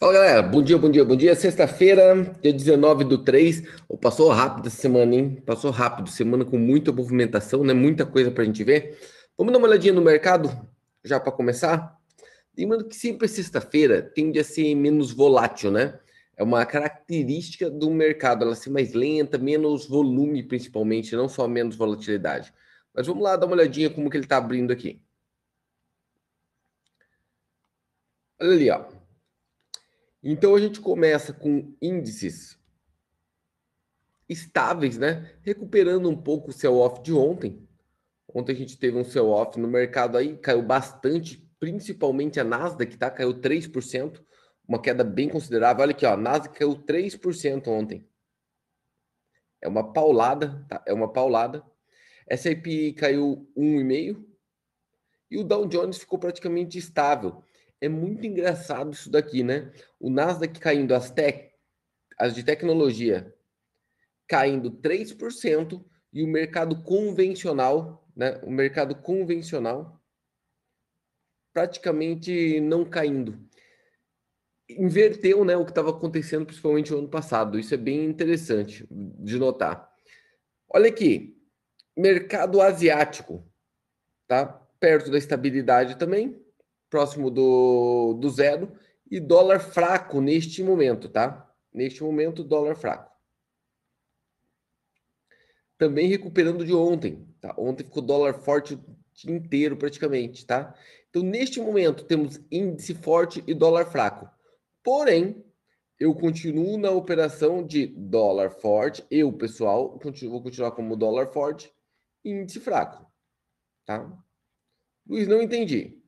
Fala galera, bom dia, bom dia, bom dia. Sexta-feira, dia 19 do 3. Oh, passou rápido essa semana, hein? Passou rápido, semana com muita movimentação, né? Muita coisa pra gente ver. Vamos dar uma olhadinha no mercado, já para começar? Lembrando que sempre sexta-feira tende a ser menos volátil, né? É uma característica do mercado, ela ser mais lenta, menos volume principalmente, não só menos volatilidade. Mas vamos lá dar uma olhadinha como que ele está abrindo aqui. Olha ali, ó. Então a gente começa com índices estáveis, né? Recuperando um pouco o sell-off de ontem. Ontem a gente teve um sell-off no mercado aí, caiu bastante, principalmente a Nasdaq, tá? Caiu 3%, uma queda bem considerável. Olha aqui, ó, a Nasdaq caiu 3% ontem. É uma paulada, tá? É uma paulada. S&P caiu 1,5 e o Dow Jones ficou praticamente estável é muito engraçado isso daqui, né? O Nasdaq caindo, as, tech, as de tecnologia caindo 3% e o mercado convencional, né? O mercado convencional praticamente não caindo. Inverteu, né, o que estava acontecendo principalmente no ano passado. Isso é bem interessante de notar. Olha aqui, mercado asiático, tá? Perto da estabilidade também, próximo do, do zero e dólar fraco neste momento, tá? Neste momento, dólar fraco. Também recuperando de ontem, tá? Ontem ficou dólar forte o dia inteiro praticamente, tá? Então, neste momento, temos índice forte e dólar fraco. Porém, eu continuo na operação de dólar forte. Eu, pessoal, vou continuar como dólar forte e índice fraco, tá? Luiz, não entendi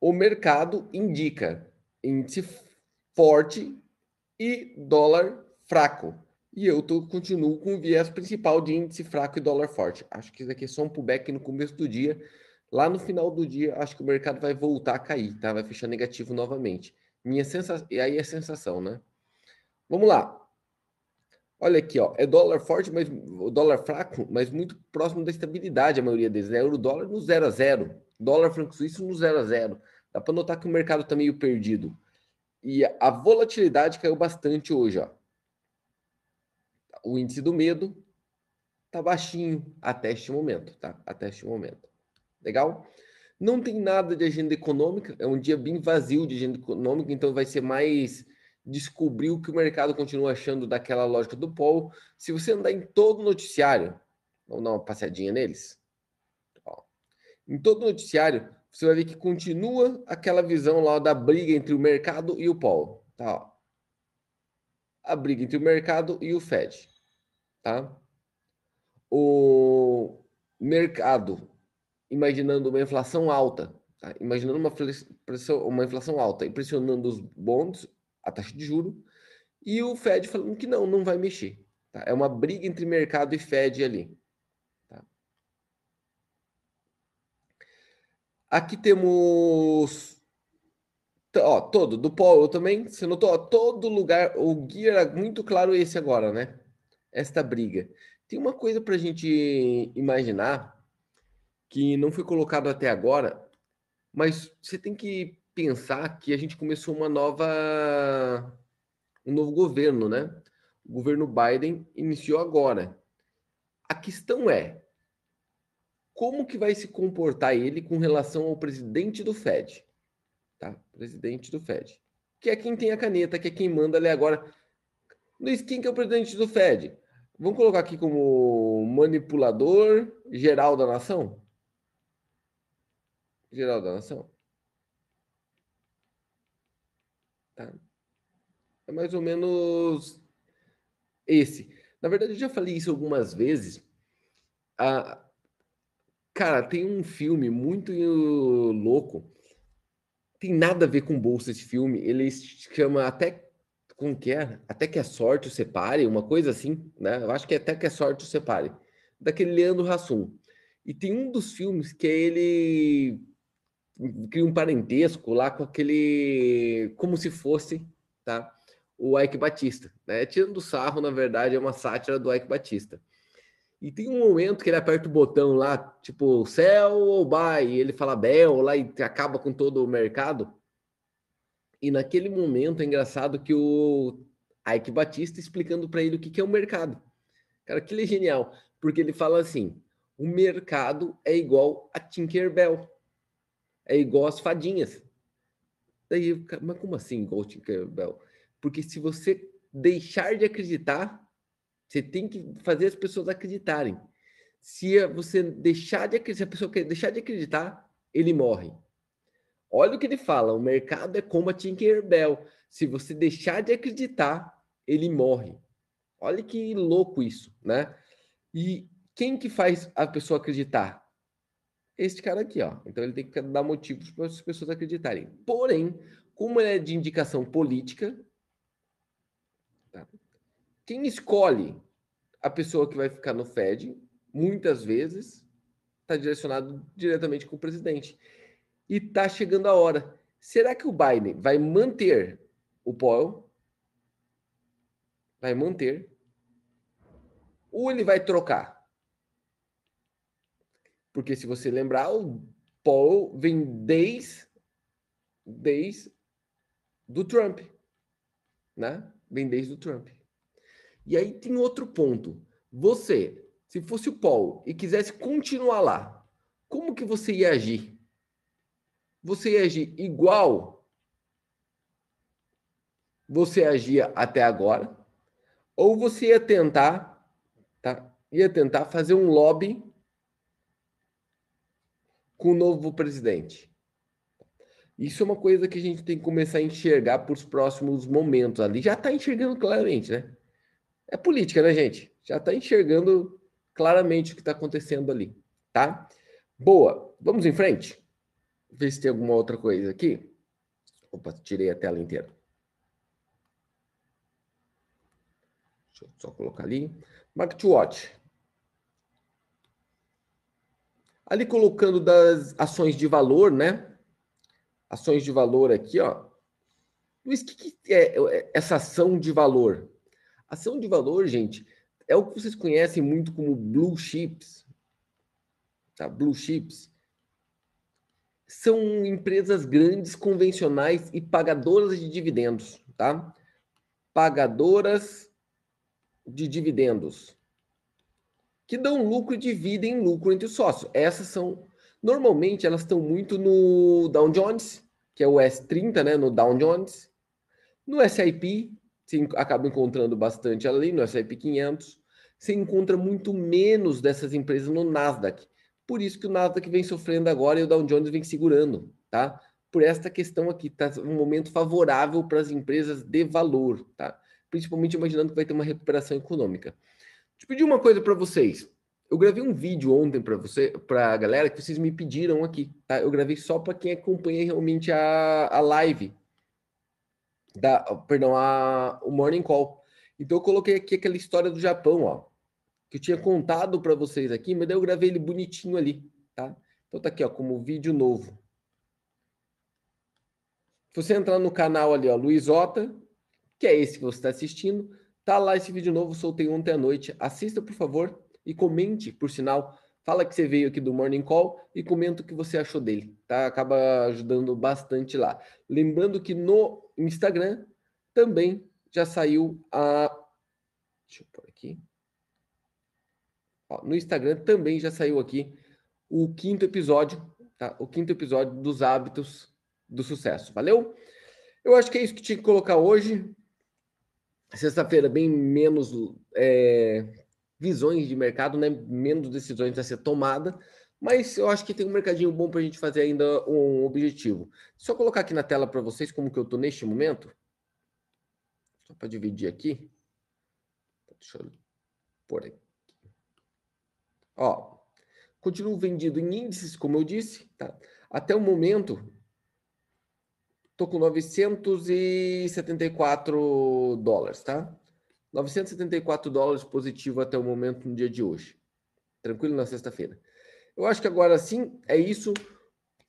o mercado indica índice forte e dólar fraco. E eu tô, continuo com o viés principal de índice fraco e dólar forte. Acho que isso aqui é só um pullback no começo do dia. Lá no final do dia, acho que o mercado vai voltar a cair, tá? Vai fechar negativo novamente. Minha sensação, e aí é sensação, né? Vamos lá. Olha aqui, ó, é dólar forte, mas o dólar fraco, mas muito próximo da estabilidade, a maioria deles. É euro dólar no 0 a 0, dólar franco suíço no 0 a 0. Dá para notar que o mercado está meio perdido. E a volatilidade caiu bastante hoje. Ó. O índice do medo está baixinho até este momento, tá? Até este momento. Legal? Não tem nada de agenda econômica, é um dia bem vazio de agenda econômica, então vai ser mais descobrir o que o mercado continua achando daquela lógica do polo. Se você andar em todo noticiário, vamos dar uma passadinha neles. Ó, em todo noticiário, você vai ver que continua aquela visão lá da briga entre o mercado e o Paulo, tá? A briga entre o mercado e o Fed, tá? O mercado imaginando uma inflação alta, tá? imaginando uma, uma inflação alta e pressionando os bonds, a taxa de juro, e o Fed falando que não, não vai mexer. Tá? É uma briga entre mercado e Fed ali. Aqui temos. Ó, todo, do polo também. Você notou? Ó, todo lugar. O guia era muito claro esse agora, né? Esta briga. Tem uma coisa para a gente imaginar que não foi colocado até agora, mas você tem que pensar que a gente começou uma nova. um novo governo, né? O governo Biden iniciou agora. A questão é: como que vai se comportar ele com relação ao presidente do Fed, tá? Presidente do Fed, que é quem tem a caneta, que é quem manda ali agora. Luiz, quem que é o presidente do Fed? Vamos colocar aqui como manipulador geral da nação? Geral da nação. Tá? É mais ou menos esse. Na verdade, eu já falei isso algumas vezes. A, Cara, tem um filme muito louco. Tem nada a ver com bolsa esse filme. Ele se chama até como que é? Até que a sorte o separe, uma coisa assim, né? Eu acho que é até que a sorte o separe. Daquele Leandro Hassum. E tem um dos filmes que é ele cria um parentesco lá com aquele como se fosse, tá? O Ike Batista, né? Tirando sarro, na verdade, é uma sátira do Ike Batista. E tem um momento que ele aperta o botão lá, tipo, sell ou buy, e ele fala bell lá e acaba com todo o mercado. E naquele momento é engraçado que o Ike Batista explicando para ele o que, que é o mercado. Cara, aquilo é genial, porque ele fala assim: o mercado é igual a Tinkerbell, é igual às fadinhas. Daí, mas como assim a Tinkerbell? Porque se você deixar de acreditar, você tem que fazer as pessoas acreditarem. Se você deixar de se a pessoa deixar de acreditar, ele morre. Olha o que ele fala: o mercado é como a Tinkerbell. Se você deixar de acreditar, ele morre. Olha que louco isso, né? E quem que faz a pessoa acreditar? Este cara aqui, ó. Então ele tem que dar motivos para as pessoas acreditarem. Porém, como é de indicação política, tá? quem escolhe a pessoa que vai ficar no Fed, muitas vezes, está direcionado diretamente com o presidente. E está chegando a hora. Será que o Biden vai manter o Powell? Vai manter? Ou ele vai trocar? Porque se você lembrar, o Paul vem desde, desde do Trump, né? Vem desde o Trump. E aí tem outro ponto. Você, se fosse o Paul e quisesse continuar lá, como que você ia agir? você ia agir igual você agia até agora, ou você ia tentar, tá? Ia tentar fazer um lobby com o novo presidente. Isso é uma coisa que a gente tem que começar a enxergar para os próximos momentos ali. Já está enxergando claramente, né? É política, né, gente? Já está enxergando claramente o que está acontecendo ali, tá? Boa, vamos em frente? ver se tem alguma outra coisa aqui. Opa, tirei a tela inteira. Deixa eu só colocar ali. Market Watch. Ali colocando das ações de valor, né? Ações de valor aqui, ó. Luiz, o que, que é essa ação de valor? Ação de valor, gente, é o que vocês conhecem muito como blue chips. Tá? Blue chips são empresas grandes, convencionais e pagadoras de dividendos, tá? Pagadoras de dividendos que dão lucro e dividem lucro entre os sócios. Essas são normalmente elas estão muito no Dow Jones, que é o S30, né, no Dow Jones. No S&P, você acaba encontrando bastante ali no S&P 500. Você encontra muito menos dessas empresas no Nasdaq. Por isso que o Nasdaq vem sofrendo agora e o Dow Jones vem segurando, tá? Por esta questão aqui, tá um momento favorável para as empresas de valor, tá? Principalmente imaginando que vai ter uma recuperação econômica. Eu pedir uma coisa para vocês. Eu gravei um vídeo ontem para você, para a galera que vocês me pediram aqui, tá? Eu gravei só para quem acompanha realmente a, a live da, perdão, a, o Morning Call. Então eu coloquei aqui aquela história do Japão, ó que eu tinha contado para vocês aqui, mas daí eu gravei ele bonitinho ali, tá? Então tá aqui, ó, como vídeo novo. Se você entrar no canal ali, ó, Luiz Ota, que é esse que você está assistindo, tá lá esse vídeo novo, soltei ontem à noite. Assista, por favor, e comente, por sinal. Fala que você veio aqui do Morning Call e comenta o que você achou dele, tá? Acaba ajudando bastante lá. Lembrando que no Instagram também já saiu a. Deixa eu pôr aqui. Ó, no Instagram também já saiu aqui o quinto episódio, tá? O quinto episódio dos hábitos do sucesso. Valeu? Eu acho que é isso que tinha que colocar hoje. Sexta-feira, bem menos é, visões de mercado, né? menos decisões a ser tomada, mas eu acho que tem um mercadinho bom para a gente fazer ainda um objetivo. Só colocar aqui na tela para vocês como que eu estou neste momento. Só para dividir aqui. Deixa eu pôr aqui. Ó, continuo vendido em índices, como eu disse, tá? Até o momento, tô com 974 dólares, tá? 974 dólares positivo até o momento no dia de hoje. Tranquilo na sexta-feira. Eu acho que agora sim é isso.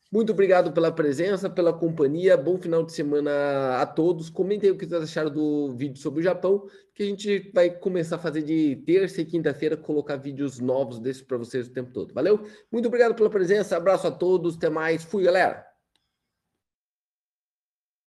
Muito obrigado pela presença, pela companhia. Bom final de semana a todos. Comentem o que vocês acharam do vídeo sobre o Japão, que a gente vai começar a fazer de terça e quinta-feira, colocar vídeos novos desses para vocês o tempo todo. Valeu? Muito obrigado pela presença. Abraço a todos. Até mais. Fui, galera.